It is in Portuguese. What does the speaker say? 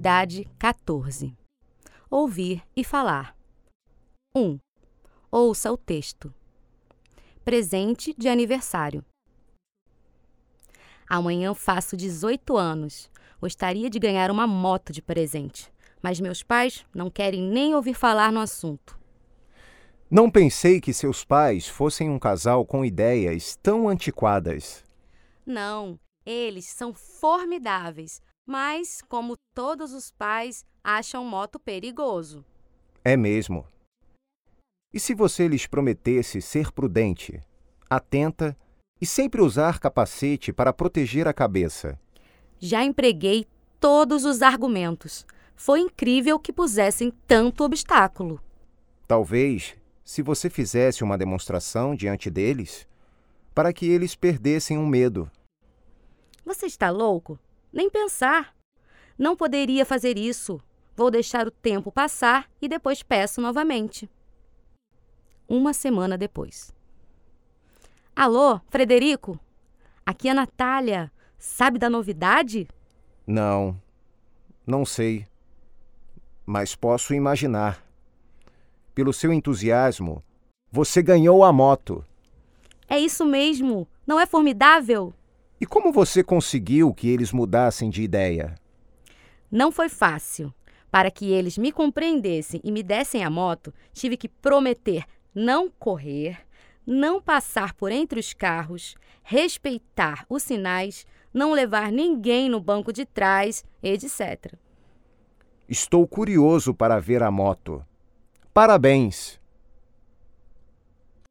Atividade 14. Ouvir e falar. 1. Ouça o texto. Presente de aniversário. Amanhã faço 18 anos. Gostaria de ganhar uma moto de presente, mas meus pais não querem nem ouvir falar no assunto. Não pensei que seus pais fossem um casal com ideias tão antiquadas. Não, eles são formidáveis, mas, como todos os pais, acham moto perigoso. É mesmo. E se você lhes prometesse ser prudente, atenta e sempre usar capacete para proteger a cabeça? Já empreguei todos os argumentos. Foi incrível que pusessem tanto obstáculo. Talvez, se você fizesse uma demonstração diante deles, para que eles perdessem o medo. Você está louco? Nem pensar. Não poderia fazer isso. Vou deixar o tempo passar e depois peço novamente. Uma semana depois. Alô, Frederico? Aqui é a Natália. Sabe da novidade? Não, não sei. Mas posso imaginar. Pelo seu entusiasmo, você ganhou a moto. É isso mesmo. Não é formidável? E como você conseguiu que eles mudassem de ideia? Não foi fácil. Para que eles me compreendessem e me dessem a moto, tive que prometer não correr, não passar por entre os carros, respeitar os sinais, não levar ninguém no banco de trás, etc. Estou curioso para ver a moto. Parabéns!